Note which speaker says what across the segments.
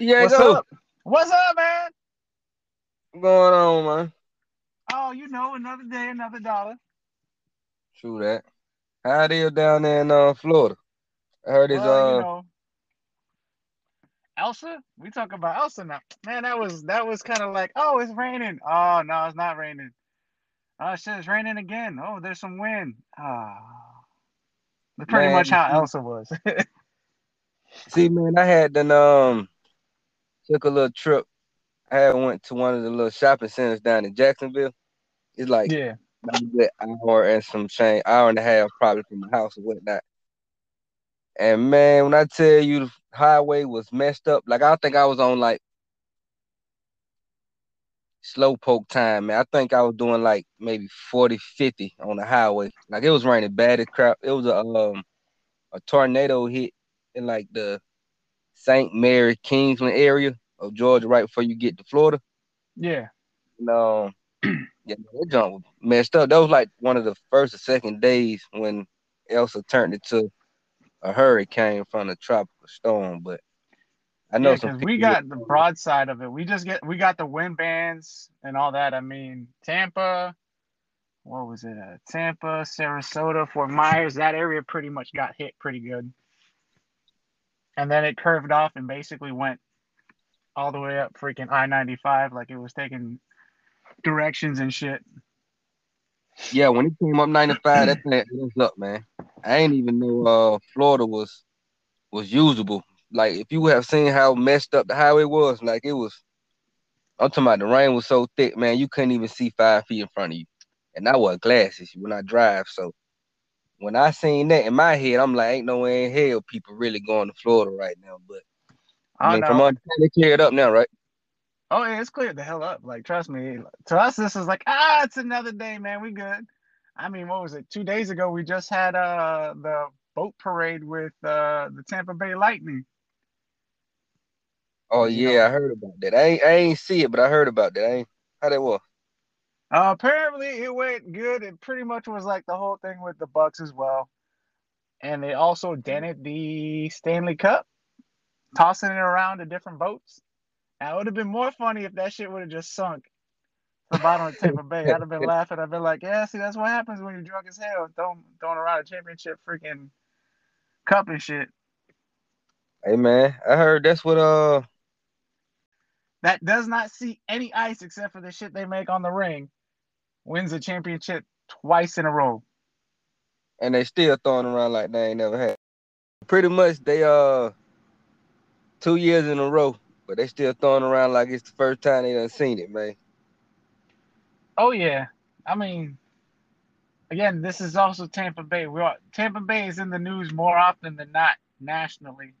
Speaker 1: Diego.
Speaker 2: What's up? What's up, man?
Speaker 1: What's going on, man?
Speaker 2: Oh, you know, another day, another dollar.
Speaker 1: True that. How it is down there in uh, Florida? I heard it's
Speaker 2: Well,
Speaker 1: uh
Speaker 2: you know, Elsa. We talk about Elsa now. Man, that was that was kind of like, oh, it's raining. Oh no, it's not raining. Oh shit, it's raining again. Oh, there's some wind. Ah, that's pretty
Speaker 1: Man,
Speaker 2: much how Elsa was.
Speaker 1: see man, I had done um took a little trip. I had went to one of the little shopping centers down in Jacksonville. It's like
Speaker 2: yeah,
Speaker 1: about a good hour and some change, hour and a half probably from my house or whatnot. And man, when I tell you the highway was messed up, like I think I was on like slow poke time, man. I think I was doing like maybe 40, 50 on the highway. Like it was raining bad as crap. It was a um a tornado hit in like the St. Mary Kingsland area of Georgia right before you get to Florida.
Speaker 2: yeah.
Speaker 1: No. um, yeah, that jump was messed up. That was like one of the first or second days when Elsa turned into a hurricane from a tropical storm. But I know
Speaker 2: Yeah, we got the broadside of it. We just get we got the wind bands and all that. I mean, Tampa, what was it? Uh, Tampa, Sarasota, Fort Myers. That area pretty much got hit pretty good. And then it curved off and basically went all the way up freaking I ninety five, like it was taking directions and shit.
Speaker 1: Yeah, when it came up 95, that thing was up, man. I ain't even know uh Florida was was usable. Like if you have seen how messed up the highway was, like it was I'm talking about the rain was so thick, man, you couldn't even see five feet in front of you. And I wear glasses when I drive. So when I seen that in my head, I'm like, ain't no way in hell people really going to Florida right now. But I mean,
Speaker 2: no.
Speaker 1: from understanding, they cleared up now, right?
Speaker 2: Oh yeah, it's cleared the hell up. Like, trust me. To us, this is like, ah, it's another day, man. We good. I mean, what was it? Two days ago, we just had uh the boat parade with uh the Tampa Bay Lightning.
Speaker 1: Oh
Speaker 2: You
Speaker 1: yeah,
Speaker 2: know.
Speaker 1: I heard about that. I ain't, I ain't see it, but I heard about that. I ain't how that was.
Speaker 2: Uh, apparently, it went good. It pretty much was like the whole thing with the Bucks as well. And they also dented the Stanley Cup, tossing it around to different boats. Now, it would have been more funny if that shit would have just sunk the bottom of Tampa Bay. I'd have been laughing. I'd been like, yeah, see, that's what happens when you're drunk as hell, throwing, throwing around a championship freaking cup and shit.
Speaker 1: Hey man, I heard that's what uh
Speaker 2: That does not see any ice except for the shit they make on the ring. Wins the championship twice in a row.
Speaker 1: and they still throwing around like they ain't never had. Pretty much they uh two years in a row, but they still throwing around like it's the first time they done seen it, man.
Speaker 2: Oh yeah, I mean, again, this is also Tampa Bay. We are, Tampa Bay is in the news more often than not nationally.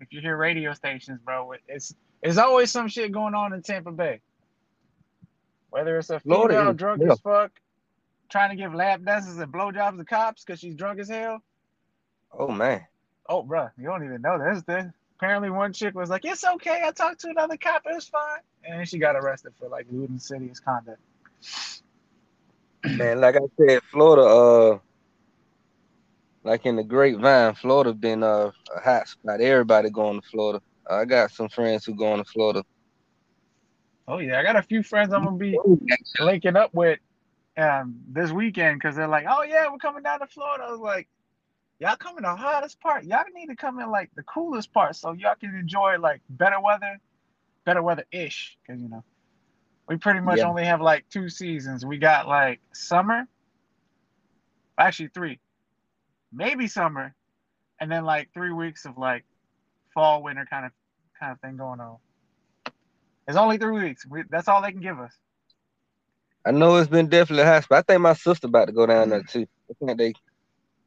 Speaker 2: If you hear radio stations, bro, it's it's always some shit going on in Tampa Bay. Whether it's a female
Speaker 1: is-
Speaker 2: drunk
Speaker 1: yeah.
Speaker 2: as fuck trying to give lap dances and blowjobs to cops because she's drunk as hell.
Speaker 1: Oh man.
Speaker 2: Oh, bro, you don't even know this. This apparently one chick was like, "It's okay. I talked to another cop. It was fine," and then she got arrested for like lewd and insidious conduct.
Speaker 1: Man, like I said, Florida, uh like in the grapevine, Florida been uh, a hot spot. Everybody going to Florida. I got some friends who going to Florida.
Speaker 2: Oh yeah, I got a few friends I'm gonna be linking up with um this weekend because they're like, oh yeah, we're coming down to Florida. I was like, y'all come in the hottest part. Y'all need to come in like the coolest part so y'all can enjoy like better weather, better weather ish. Because you know, we pretty much
Speaker 1: Yeah.
Speaker 2: only have like two seasons. We got like summer, actually three, maybe summer, and then like three weeks of like fall, winter kind of kind of thing going on. It's only three weeks. We, that's all they can give us.
Speaker 1: I know it's been definitely hot but I think my sister about to go down there too. I think they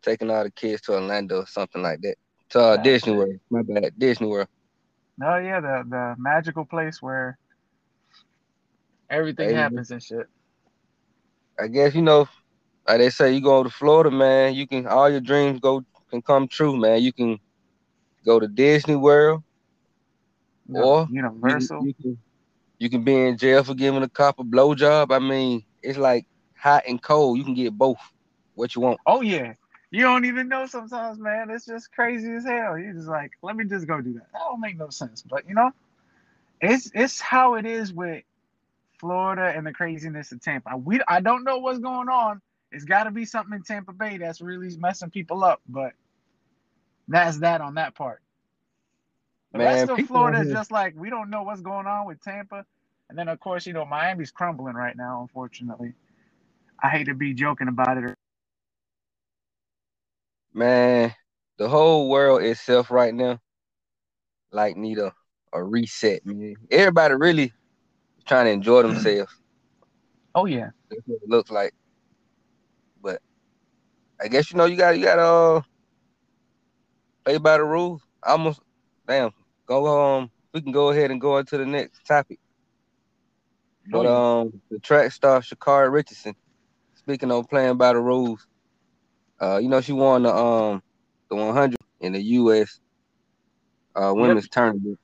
Speaker 1: taking all the kids to Orlando or something like that. To uh, Disney. World. My bad. Disney World.
Speaker 2: Oh yeah, the the magical place where everything
Speaker 1: Hey,
Speaker 2: happens and shit.
Speaker 1: I guess you know, like they say, you go to Florida, man. You can all your dreams go can come true, man. You can go to Disney World,
Speaker 2: You know,
Speaker 1: Or you,
Speaker 2: Universal.
Speaker 1: you can you can be in jail for giving a cop a blowjob. I mean, it's like hot and cold. You can get both. What you want?
Speaker 2: Oh yeah. You don't even know sometimes, man. It's just crazy as hell. You just like, let me just go do that. That don't make no sense. But you know, it's it's how it is with Florida and the craziness of Tampa. We I don't know what's going on. It's got to be something in Tampa Bay that's really messing people up, but that's that on that part. The
Speaker 1: Man,
Speaker 2: rest of Florida is just like we don't know what's going on with Tampa, and then of course you know Miami's crumbling right now. Unfortunately, I hate to be joking about it.
Speaker 1: Man, the whole world itself right now, like need a, a reset, man. Everybody really trying to enjoy themselves.
Speaker 2: Oh yeah,
Speaker 1: That's what it looks like. But I guess you know you got you got to uh play by the rules. Almost damn go um we can go ahead and go into the next topic. But
Speaker 2: Oh,
Speaker 1: um the track star Sha'Carri Richardson, speaking of playing by the rules, uh you know she won the um the 100 in the U.S. uh women's tournament,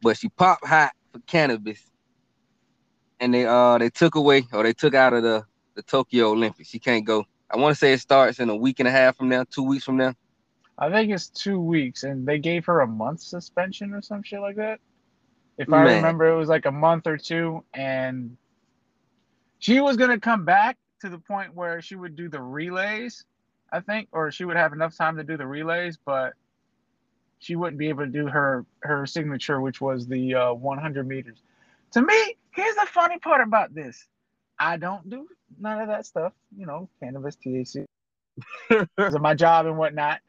Speaker 1: but she popped hot for cannabis, and they uh they took away or they took out of the the Tokyo Olympics. She can't go. I want to say it starts in a week and a half from now, two weeks from now.
Speaker 2: I think it's two weeks, and they gave her a month suspension or some shit like that. If I
Speaker 1: Man.
Speaker 2: remember, it was like a month or two, and she was gonna come back to the point where she would do the relays, I think, or she would have enough time to do the relays, but she wouldn't be able to do her her signature, which was the uh, 100 meters. To me, here's the funny part about this: I don't do none of that stuff, you know, cannabis, THC, because of my job and whatnot.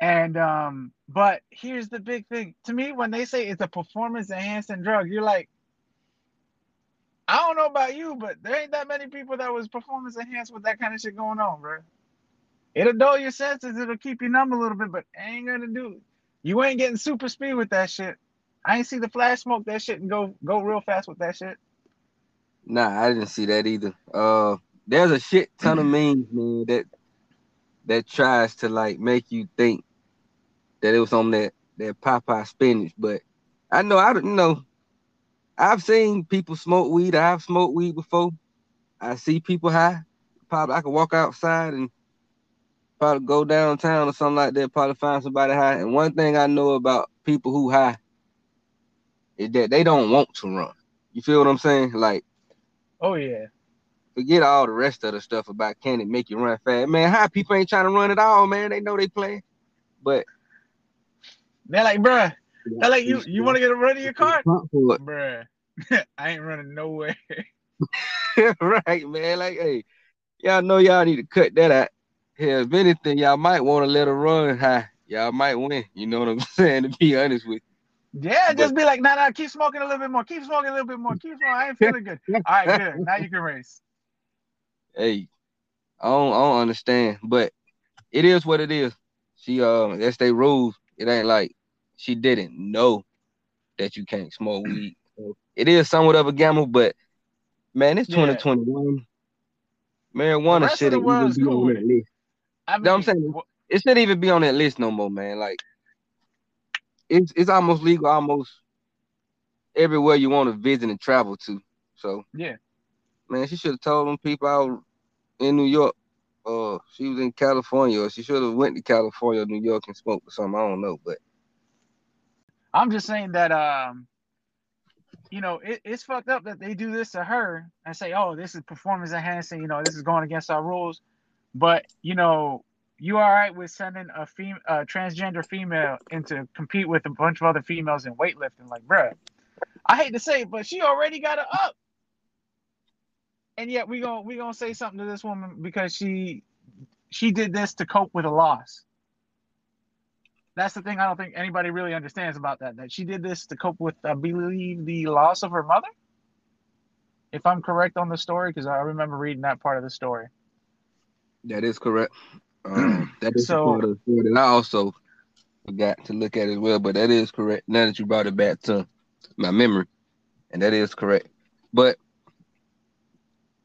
Speaker 2: And um, but here's the big thing. To me, when they say it's a performance enhancing drug, you're like, I don't know about you, but there ain't that many people that was performance enhanced with that kind of shit going on, bro. It'll dull your senses, it'll keep you numb a little bit, but ain't gonna do it. You ain't getting super speed with that shit. I ain't see the flash smoke that shit and go go real fast with that shit.
Speaker 1: Nah, I didn't see that either. Uh, there's a shit ton of memes, man, that that tries to like make you think that it was on that that Popeye spinach, but I know I don't know. I've seen people smoke weed. I've smoked weed before. I see people high. Probably I could walk outside and probably go downtown or something like that. Probably find somebody high. And one thing I know about people who high is that they don't want to run. You feel what I'm saying? Like
Speaker 2: Oh yeah.
Speaker 1: forget all the rest of the stuff about can it make you run fast. Man, high people ain't trying to run at all, man. They know they playing. But
Speaker 2: They're like, bruh, they're like, you you want to get a run in your car? Bruh. I ain't running nowhere.
Speaker 1: right, man. Like, hey, y'all know y'all need to cut that out. Hell, if anything, y'all might want to let her run high. Y'all might win. You know what I'm saying? To be honest with you.
Speaker 2: Yeah,
Speaker 1: But-
Speaker 2: just be like, nah, nah, keep smoking a little bit more, keep smoking a little bit more, keep smoking. I ain't feeling good. All right, good. Now you can race.
Speaker 1: Hey, I don't, I don't understand, but it is what it is. She, uh, that's they rules. It ain't like she didn't know that you can't smoke weed. It is somewhat of a gamble, but man, it's 2021.
Speaker 2: The
Speaker 1: Marijuana
Speaker 2: rest of the
Speaker 1: shouldn't even be
Speaker 2: cool
Speaker 1: on that list.
Speaker 2: I
Speaker 1: know what I'm saying? it shouldn't even be on that list no more, man. Like it's it's almost legal almost everywhere you want to visit and travel to. So
Speaker 2: yeah,
Speaker 1: man, she should have told them people out in New York. Uh, she was in California, or she should have went to California, New York, and smoked or something. I don't know, but
Speaker 2: I'm just saying that um, you know, it, it's fucked up that they do this to her and say, oh, this is performance enhancing. You know, this is going against our rules. But you know, you all right with sending a fem- a transgender female in to compete with a bunch of other females in weightlifting? Like, bruh, I hate to say it, but she already got it up. And yet we gonna we gonna say something to this woman because she she did this to cope with a loss. That's the thing I don't think anybody really understands about that. That she did this to cope with, I believe, the loss of her mother. If I'm correct on the story, because I remember reading that part of the story.
Speaker 1: That is correct. Um, that is
Speaker 2: So-
Speaker 1: part of the story that I also forgot to look at as well. But that is correct. Now that you brought it back to my memory, and that is correct. But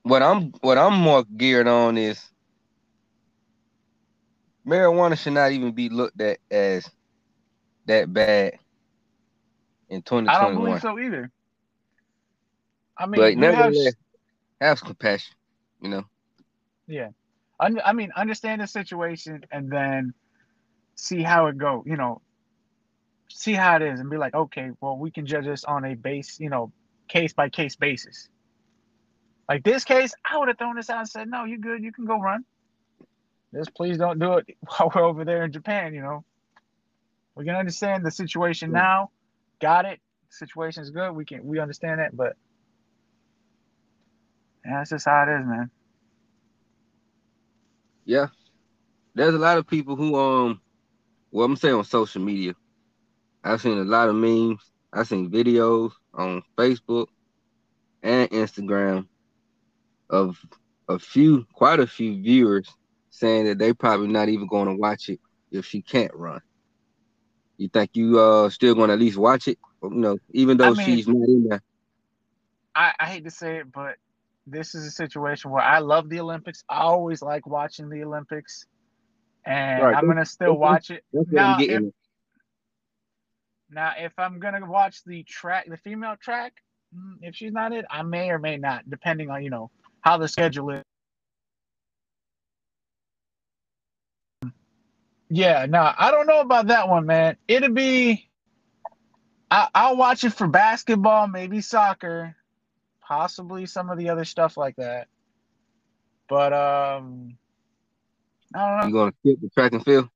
Speaker 1: what I'm what I'm more geared on is marijuana should not even be looked at as that bad in
Speaker 2: I
Speaker 1: 2021.
Speaker 2: don't believe so either. I mean,
Speaker 1: but
Speaker 2: you have,
Speaker 1: nevertheless, have some compassion, you know.
Speaker 2: yeah. Un- I mean, understand the situation and then see how it go. You know, see how it is and be like, okay, well, we can judge this on a base, you know, case by case basis. Like this case, I would have thrown this out and said, no, you're good. You can go run. Just please don't do it while we're over there in Japan, you know. We can understand the situation now. Got it. Situation is good. We can we understand that, but yeah, that's just how it is, man.
Speaker 1: Yeah. There's a lot of people who um well I'm saying on social media. I've seen a lot of memes. I've seen videos on Facebook and Instagram of a few, quite a few viewers saying that they probably not even going to watch it if she can't run. You think you uh still going to at least watch it? You know, even though I mean, she's not in there.
Speaker 2: I, I hate to say it, but this is a situation where I love the Olympics. I always like watching the Olympics, and right. I'm gonna still watch it. Now if, now, if I'm gonna watch the track, the female track, mm, if she's not it, I may or may not, depending on you know how the schedule is. Yeah, no, I don't know about that one, man. It'll be. I, I'll watch it for basketball, maybe soccer, possibly some of the other stuff like that. But um, I don't know.
Speaker 1: You gonna skip the track and field?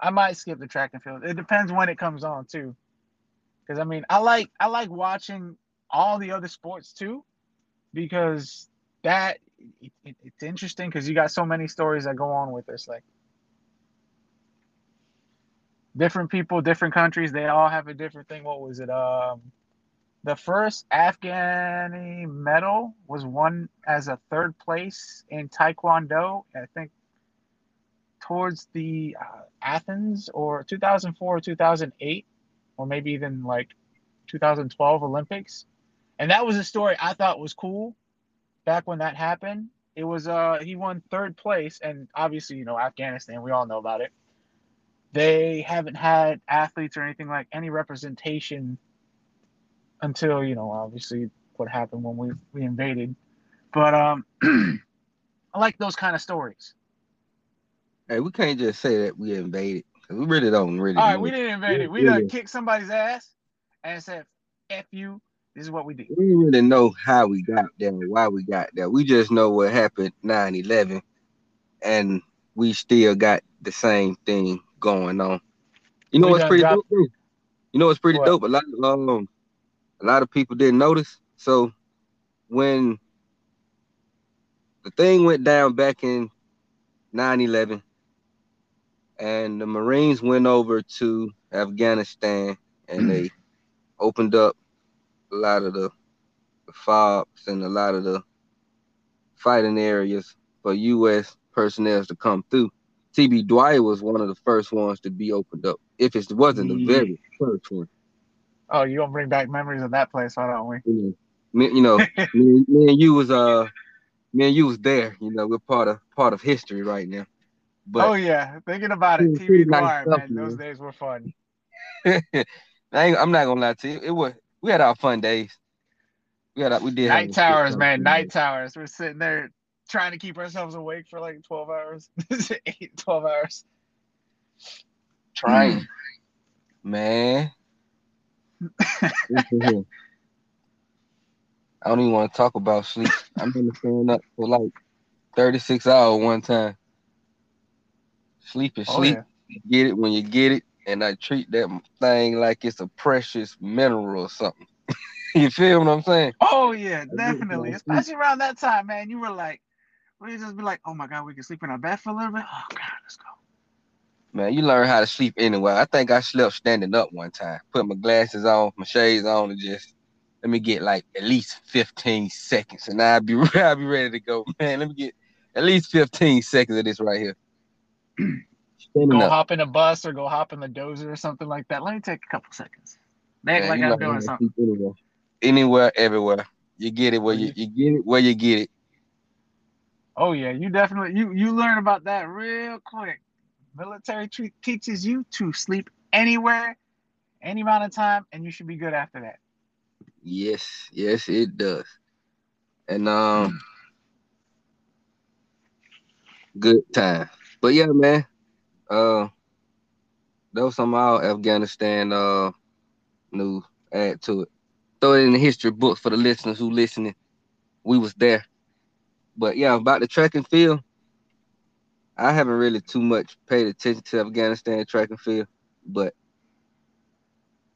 Speaker 2: I might skip the track and field. It depends when it comes on too. Because I mean, I like I like watching all the other sports too, because that it, it, it's interesting because you got so many stories that go on with this. Like different people, different countries, they all have a different thing. What was it? Um, the first Afghani medal was won as a third place in Taekwondo. I think towards the uh, Athens or 2004 or 2008, or maybe even like 2012 Olympics. And that was a story I thought was cool back when that happened. It was uh he won third place, and obviously you know Afghanistan, we all know about it. They haven't had athletes or anything like any representation until you know obviously what happened when we we invaded. But um, I like those kind of stories.
Speaker 1: Hey, we can't just say that we invaded. We really don't really.
Speaker 2: All right, we didn't invade it. We done kicked somebody's ass and said, "F you." This is what we did.
Speaker 1: We didn't really know how we got there, why we got there. We just know what happened 9-11, and we still got the same thing going on. You know we what's pretty dope? You know what's pretty what? dope? A lot of um, a lot of people didn't notice. So when the thing went down back in 9-11 and the Marines went over to Afghanistan and they mm-hmm. opened up a lot of the, the FOBs and a lot of the fighting areas for U.S. personnel to come through. TB Dwight was one of the first ones to be opened up, if it wasn't the very first one.
Speaker 2: Oh, you gonna bring back memories of that place, why don't we?
Speaker 1: You know, me, you know, me, me, and you was uh, me and you was there. You know, we're part of part of history right now.
Speaker 2: But oh yeah, thinking about it, TB Dwight, man, man, those days were fun. I
Speaker 1: am not gonna lie to you, it was we had our fun days. We had our, we did
Speaker 2: night towers, man, night towers. We're sitting there trying to keep ourselves awake for like 12 hours, eight, 12 hours.
Speaker 1: Trying, man. I don't even want to talk about sleep. I'm been staying up for like 36 hours one time. Sleep is oh, sleep. Yeah. get it when you get it, and I treat that thing like it's a precious mineral or something. you feel what I'm saying?
Speaker 2: Oh yeah, definitely. Especially around that time, man. You were like, we just be like, oh my god, we can sleep in our bed for a little bit. Oh god, let's go.
Speaker 1: Man, you learn how to sleep anyway. I think I slept standing up one time. Put my glasses on, my shades on, and just let me get like at least 15 seconds, and I'll be I'll be ready to go. Man, let me get at least 15 seconds of this right here.
Speaker 2: go up. hop in a bus or go hop in the dozer or something like that. Let me take a couple seconds. Make like I'm doing something.
Speaker 1: Anywhere. anywhere, everywhere. You get it where you, you get it where you get it.
Speaker 2: Oh yeah, you definitely you you learn about that real quick. Military t- teaches you to sleep anywhere, any amount of time, and you should be good after that.
Speaker 1: Yes, yes, it does. And um, good time. But yeah, man. Uh, that was some all Afghanistan uh news. Add to it. Throw it in the history book for the listeners who listening. We was there. But yeah, about the track and field, I haven't really too much paid attention to Afghanistan track and field, but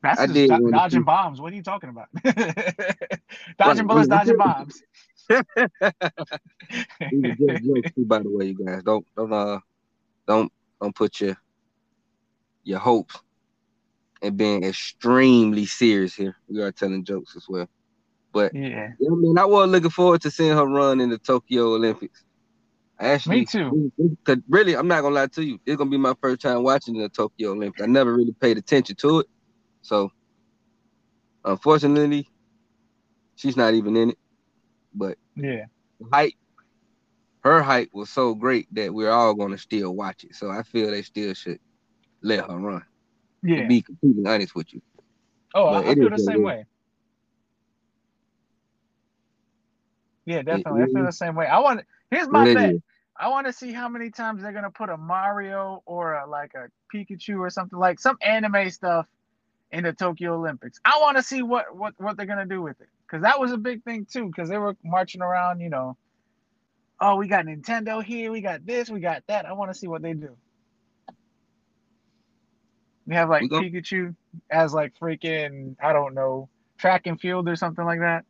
Speaker 2: That's
Speaker 1: I did
Speaker 2: do- dodging bombs. What are you talking about? dodging bullets, dodging bombs.
Speaker 1: these are just jokes by the way, you guys. Don't don't uh don't don't put your your hopes and being extremely serious here. We are telling jokes as well. But
Speaker 2: yeah,
Speaker 1: yeah, I mean, I was looking forward to seeing her run in the Tokyo Olympics. Actually,
Speaker 2: Me too.
Speaker 1: Cause really, I'm not gonna lie to you. It's gonna be my first time watching the Tokyo Olympics. I never really paid attention to it, so unfortunately, she's not even in it. But
Speaker 2: yeah.
Speaker 1: height, her height was so great that we're all gonna still watch it. So I feel they still should let her run. To
Speaker 2: Yeah.
Speaker 1: be completely honest with you.
Speaker 2: Oh,
Speaker 1: but
Speaker 2: I, I feel the same way. Yeah, definitely. I feel the same way. I want. Here's my
Speaker 1: What
Speaker 2: bet. I want to see how many times they're gonna put a Mario or a, like a Pikachu or something like some anime stuff in the Tokyo Olympics. I want to see what what what they're gonna do with it because that was a big thing too. Because they were marching around, you know. Oh, we got Nintendo here. We got this. We got that. I want to see what they do. We have like
Speaker 1: We
Speaker 2: Pikachu as like freaking I don't know track and field or something like that.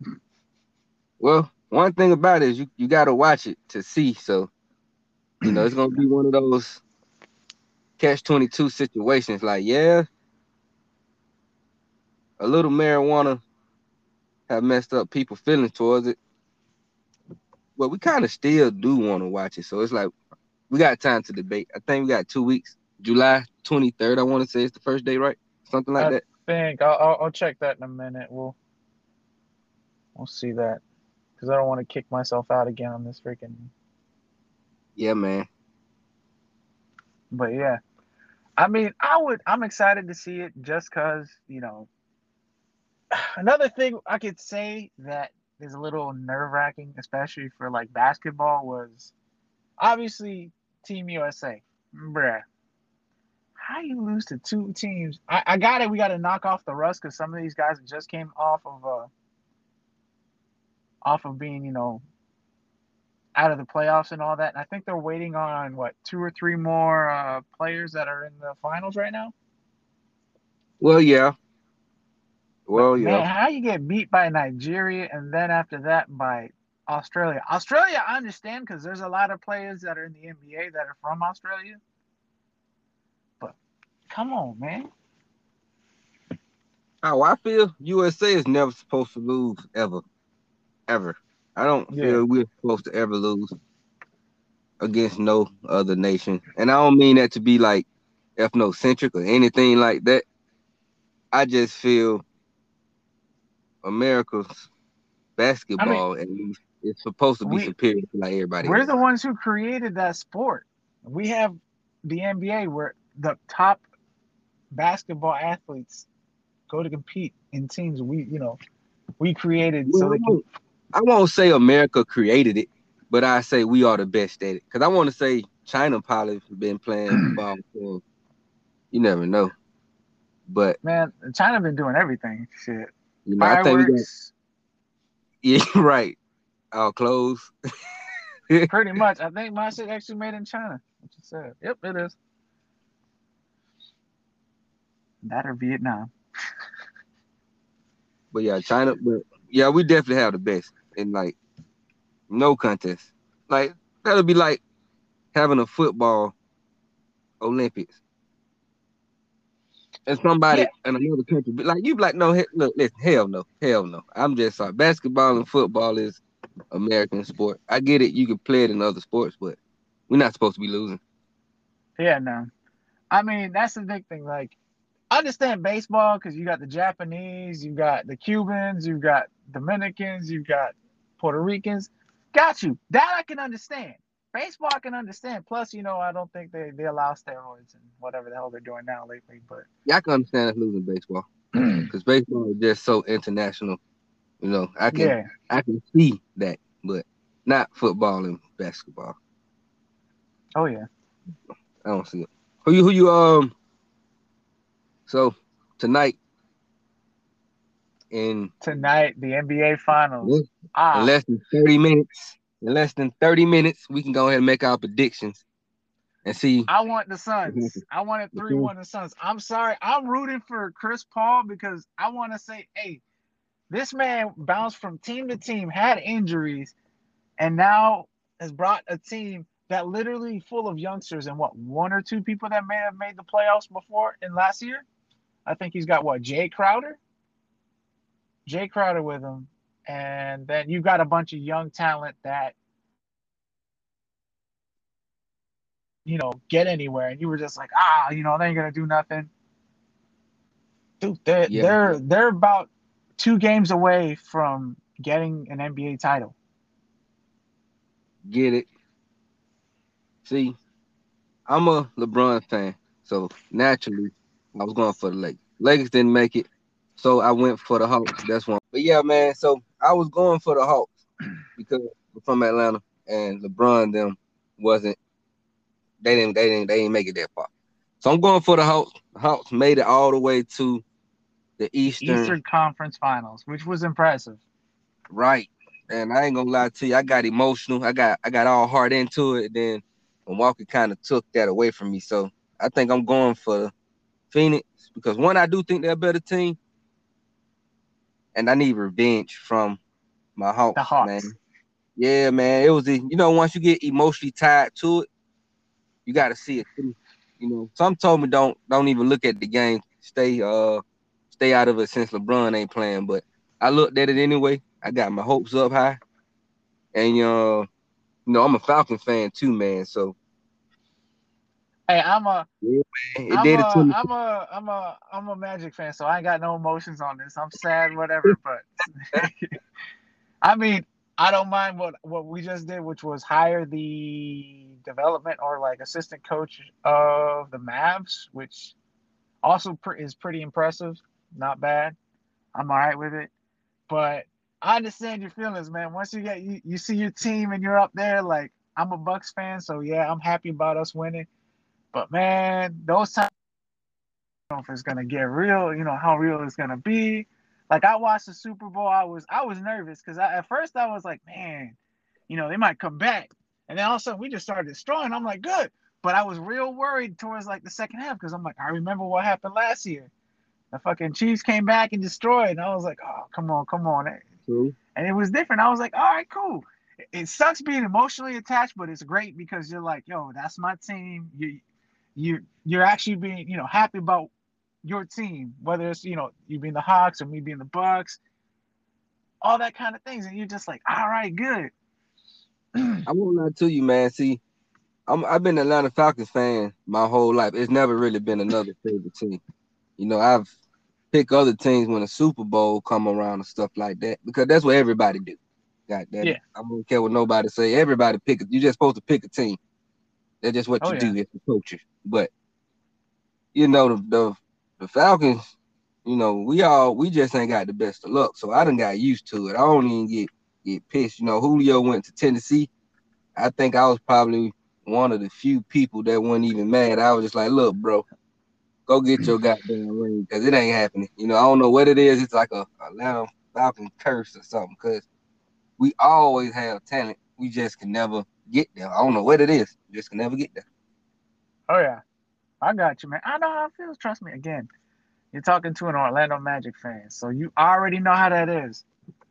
Speaker 1: Well, one thing about it is you, you gotta watch it to see. So, you know, it's gonna be one of those catch 22 situations. Like, yeah, a little marijuana have messed up people feelings towards it. But we kind of still do want to watch it. So it's like we got time to debate. I think we got two weeks. July 23rd, I want to say it's the first day, right? Something like
Speaker 2: Uh,
Speaker 1: that.
Speaker 2: think I'll, I'll I'll check that in a minute. We'll we'll see that because I don't want to kick myself out again on this freaking.
Speaker 1: Yeah, man.
Speaker 2: But yeah, I mean, I would. I'm excited to see it just because you know. Another thing I could say that is a little nerve wracking, especially for like basketball, was obviously Team USA, bruh. How you lose to two teams? I, I got it. We got to knock off the rust because some of these guys just came off of uh off of being you know out of the playoffs and all that. And I think they're waiting on what two or three more uh, players that are in the finals right now.
Speaker 1: Well, yeah. Well,
Speaker 2: Man,
Speaker 1: yeah.
Speaker 2: how you get beat by Nigeria and then after that by Australia? Australia, I understand because there's a lot of players that are in the NBA that are from Australia. But come on, man.
Speaker 1: How I feel, USA is never supposed to lose ever, ever. I don't
Speaker 2: Yeah.
Speaker 1: feel we're supposed to ever lose against no other nation, and I don't mean that to be like ethnocentric or anything like that. I just feel America's basketball at least is supposed to be
Speaker 2: we-
Speaker 1: superior to like everybody.
Speaker 2: We're
Speaker 1: else.
Speaker 2: the ones who created that sport. We have the NBA where the top basketball athletes go to compete in teams we, you know, we created so they can
Speaker 1: I won't say America created it, but I say we are the best at it. Cause I want to say China probably been playing ball for you never know. But
Speaker 2: man, China been doing everything. Shit.
Speaker 1: you know, I think we got
Speaker 2: Fireworks,
Speaker 1: yeah, right. Our clothes.
Speaker 2: pretty much. I think my shit actually made in China. What you said. Yep, it is. That or Vietnam.
Speaker 1: But yeah, China. But yeah, we definitely have the best in like no contest. Like that'll be like having a football Olympics. And somebody
Speaker 2: Yeah.
Speaker 1: in another country, be like you, be like no, he- look, listen, hell no, hell no. I'm just sorry. Basketball and football is American sport. I get it. You can play it in other sports, but we're not supposed to be losing.
Speaker 2: Yeah, no. I mean, that's the big thing. Like, I understand baseball because you got the Japanese, you got the Cubans, you got Dominicans, you got Puerto Ricans. Got you. That I can understand. Baseball I can understand. Plus, you know, I don't think they, they allow steroids and whatever the hell they're doing now lately. But
Speaker 1: Yeah, I can understand us losing baseball because baseball is just so international. You know, I can
Speaker 2: yeah,
Speaker 1: I can see that, but not football and basketball.
Speaker 2: oh yeah.
Speaker 1: I don't see it. Who you who you um So tonight, in
Speaker 2: tonight, the NBA Finals.
Speaker 1: in
Speaker 2: Ah,
Speaker 1: less than 30 minutes, in less than 30 minutes, we can go ahead and make our predictions and see.
Speaker 2: I want the Suns. I wanted 3 1 the Suns. I'm sorry. I'm rooting for Chris Paul because I want to say, hey, this man bounced from team to team, had injuries, and now has brought a team that literally full of youngsters and what one or two people that may have made the playoffs before in last year. I think he's got what Jae Crowder, Jae Crowder with him, and then you got a bunch of young talent that you know get anywhere, and you were just like, ah, you know, they ain't gonna do nothing. Dude, they're
Speaker 1: Yeah.
Speaker 2: they're they're about two games away from getting an NBA title.
Speaker 1: Get it? See, I'm a LeBron fan, so naturally, I was going for the Lakers. Lakers didn't make it, so I went for the Hawks. That's one. But yeah, man. So I was going for the Hawks because I'm from Atlanta, and LeBron them wasn't. They didn't. They didn't. They didn't make it that far. So I'm going for the Hawks. Hawks made it all the way to the Eastern,
Speaker 2: Eastern Conference Finals, which was impressive.
Speaker 1: right. And I ain't gonna lie to you, I got emotional. I got I got all hard into it. Then Milwaukee kind of took that away from me. So I think I'm going for Phoenix because one, I do think they're a better team, and I need revenge from my Hawks,
Speaker 2: Hawks.
Speaker 1: man. Yeah, man. It was the you know once you get emotionally tied to it, you got to see it through. You know, some told me don't don't even look at the game. Stay uh stay out of it since LeBron ain't playing. But I looked at it anyway. I got my hopes up high, and uh, you know I'm a Falcon fan too, man. So
Speaker 2: Hey, I'm a
Speaker 1: it
Speaker 2: I'm
Speaker 1: did it to me.
Speaker 2: I'm a I'm a I'm a Magic fan, so I ain't got no emotions on this. I'm sad, whatever. But I mean, I don't mind what what we just did, which was hire the development or like assistant coach of the Mavs, which also pre- is pretty impressive. Not bad. I'm all right with it, but I understand your feelings, man. Once you get you, you see your team and you're up there, like I'm a Bucks fan, so yeah, I'm happy about us winning. But man, those times I don't know if it's gonna get real, you know, how real it's gonna be. Like I watched the Super Bowl, I was I was nervous because at first I was like, man, you know, they might come back. And then all of a sudden we just started destroying. I'm like, good. But I was real worried towards like the second half because I'm like, I remember what happened last year. The fucking Chiefs came back and destroyed. And I was like, oh, come on, come on.
Speaker 1: True.
Speaker 2: And it was different. I was like, all right, cool. It- It sucks being emotionally attached, but it's great because you're like, yo, that's my team. You you you're actually being, you know, happy about your team, whether it's, you know, you being the Hawks or me being the Bucks, all that kind of things. And you're just like, all right, good.
Speaker 1: I won't lie to you, man. See, I'm I've been an Atlanta Falcons fan my whole life. It's never really been another favorite team. You know, I've picked other teams when the Super Bowl come around and stuff like that because that's what everybody do. God damn it.
Speaker 2: Yeah.
Speaker 1: I don't care what nobody say. Everybody pick. You're just supposed to pick a team. That's just what
Speaker 2: Oh,
Speaker 1: you
Speaker 2: yeah.
Speaker 1: do as a coach. But you know, the, the the Falcons, you know, we all we just ain't got the best of luck. So I done got used to it. I don't even get get pissed. You know, Julio went to Tennessee. I think I was probably one of the few people that wasn't even mad. I was just like, look, bro, go get your goddamn ring because it ain't happening. You know, I don't know what it is. It's like a Atlanta Falcon curse or something because we always have talent. We just can never get there. I don't know what it is. Just can never get there.
Speaker 2: Oh yeah, I got you, man. I know how it feels. Trust me. Again, you're talking to an Orlando Magic fan, so you already know how that is.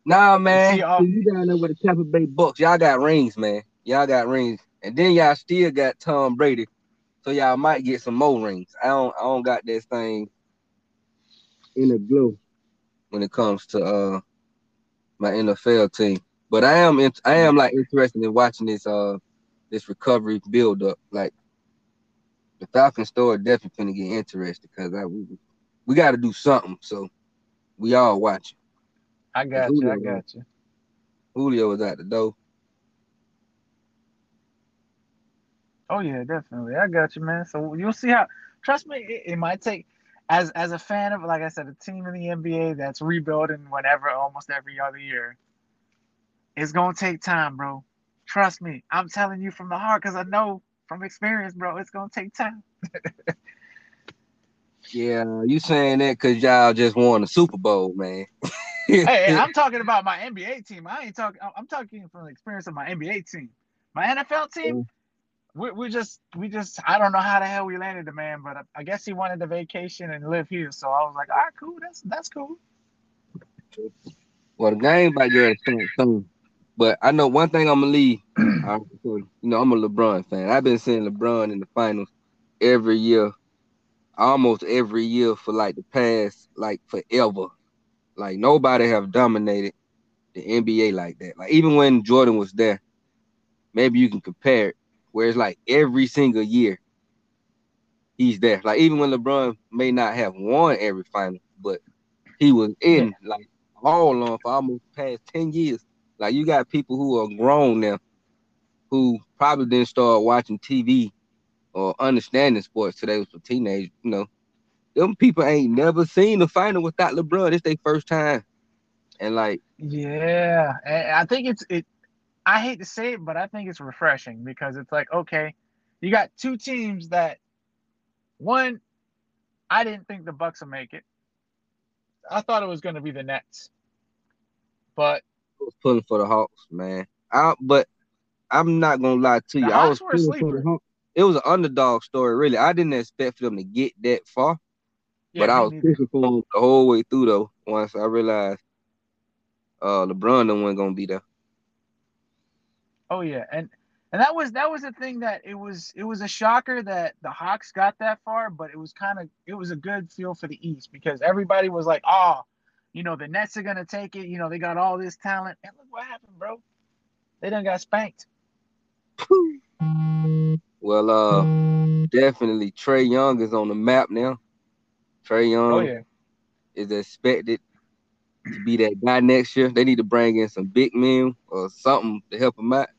Speaker 1: Nah, man. You,
Speaker 2: um,
Speaker 1: you down there with the Tampa Bay Bucks. Y'all got rings, man. Y'all got rings. And then y'all still got Tom Brady. So y'all might get some more rings. I don't I don't got this thing in the glow when it comes to uh my NFL team. But I am in, I am like interested in watching this uh this recovery build up. Like the Falcon story definitely gonna get interested because I we, we got to do something. So we all watching.
Speaker 2: I got you. I got you.
Speaker 1: Julio was at the door.
Speaker 2: Oh yeah, definitely. I got you, man. So you'll see how. Trust me, it, it might take. As as a fan of, like I said, a team in the NBA that's rebuilding whenever, almost every other year. It's gonna take time, bro. Trust me. I'm telling you from the heart because I know from experience, bro. It's gonna take time.
Speaker 1: Yeah, you saying that because y'all just won the Super Bowl, man.
Speaker 2: hey, I'm talking about my NBA team. I ain't talking. I'm talking from the experience of my NBA team. My NFL team, we, we just, we just, I don't know how the hell we landed the man, but I, I guess he wanted the vacation and live here. So I was like, all right, cool. That's that's cool.
Speaker 1: Well, the game about get soon. But I know one thing I'm gonna leave. you know, I'm a LeBron fan. I've been seeing LeBron in the finals every year, almost every year for like the past like forever. Like nobody have dominated the NBA like that. Like even when Jordan was there, maybe you can compare it. Where it's like every single year he's there. Like even when LeBron may not have won every final, but he was in like all along for almost past 10 years. Like you got people who are grown now who probably didn't start watching TV or understanding sports today was for teenage, you know. Them people ain't never seen the final without LeBron. It's their first time. And like
Speaker 2: Yeah. And I think it's it I hate to say it, but I think it's refreshing because it's like, okay, you got two teams that one, I didn't think the Bucks would make it. I thought it was gonna be the Nets. But
Speaker 1: was pulling for the Hawks, man. I but I'm not gonna lie to you. I was pulling for the Hawks. It was an underdog story, really. I didn't expect for them to get that far. Yeah, but I was pushing for them the whole way through though. Once I realized uh LeBron the one gonna be there.
Speaker 2: Oh yeah, and and that was that was the thing that it was it was a shocker that the Hawks got that far, but it was kind of it was a good feel for the East because everybody was like, oh, you know, the Nets are gonna take it. You know, they got all this talent, and look what happened, bro. They done got spanked.
Speaker 1: Well, uh, definitely Trae Young is on the map now. Trae Young oh, yeah. is expected to be that guy next year. They need to bring in some big men or something to help him out.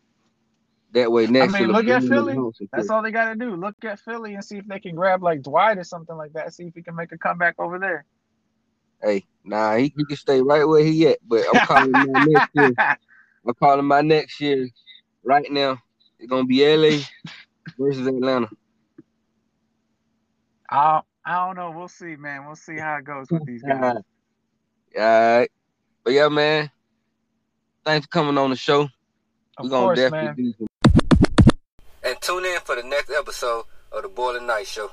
Speaker 1: That way next
Speaker 2: I mean, year. Look at Philly. That's all they got to do. Look at Philly and see if they can grab like Dwight or something like that. See if he can make a comeback over there.
Speaker 1: Hey, nah, he, he can stay right where he at. But I'm calling my next year. I'm calling my next year right now. It's gonna be LA versus Atlanta.
Speaker 2: I I don't know. We'll see, man. We'll see how it goes with these guys.
Speaker 1: All right. But yeah, man. Thanks for coming on the show. Of
Speaker 2: We're gonna course, definitely man.
Speaker 1: do some. And tune in for the next episode of the Boiling Night Show.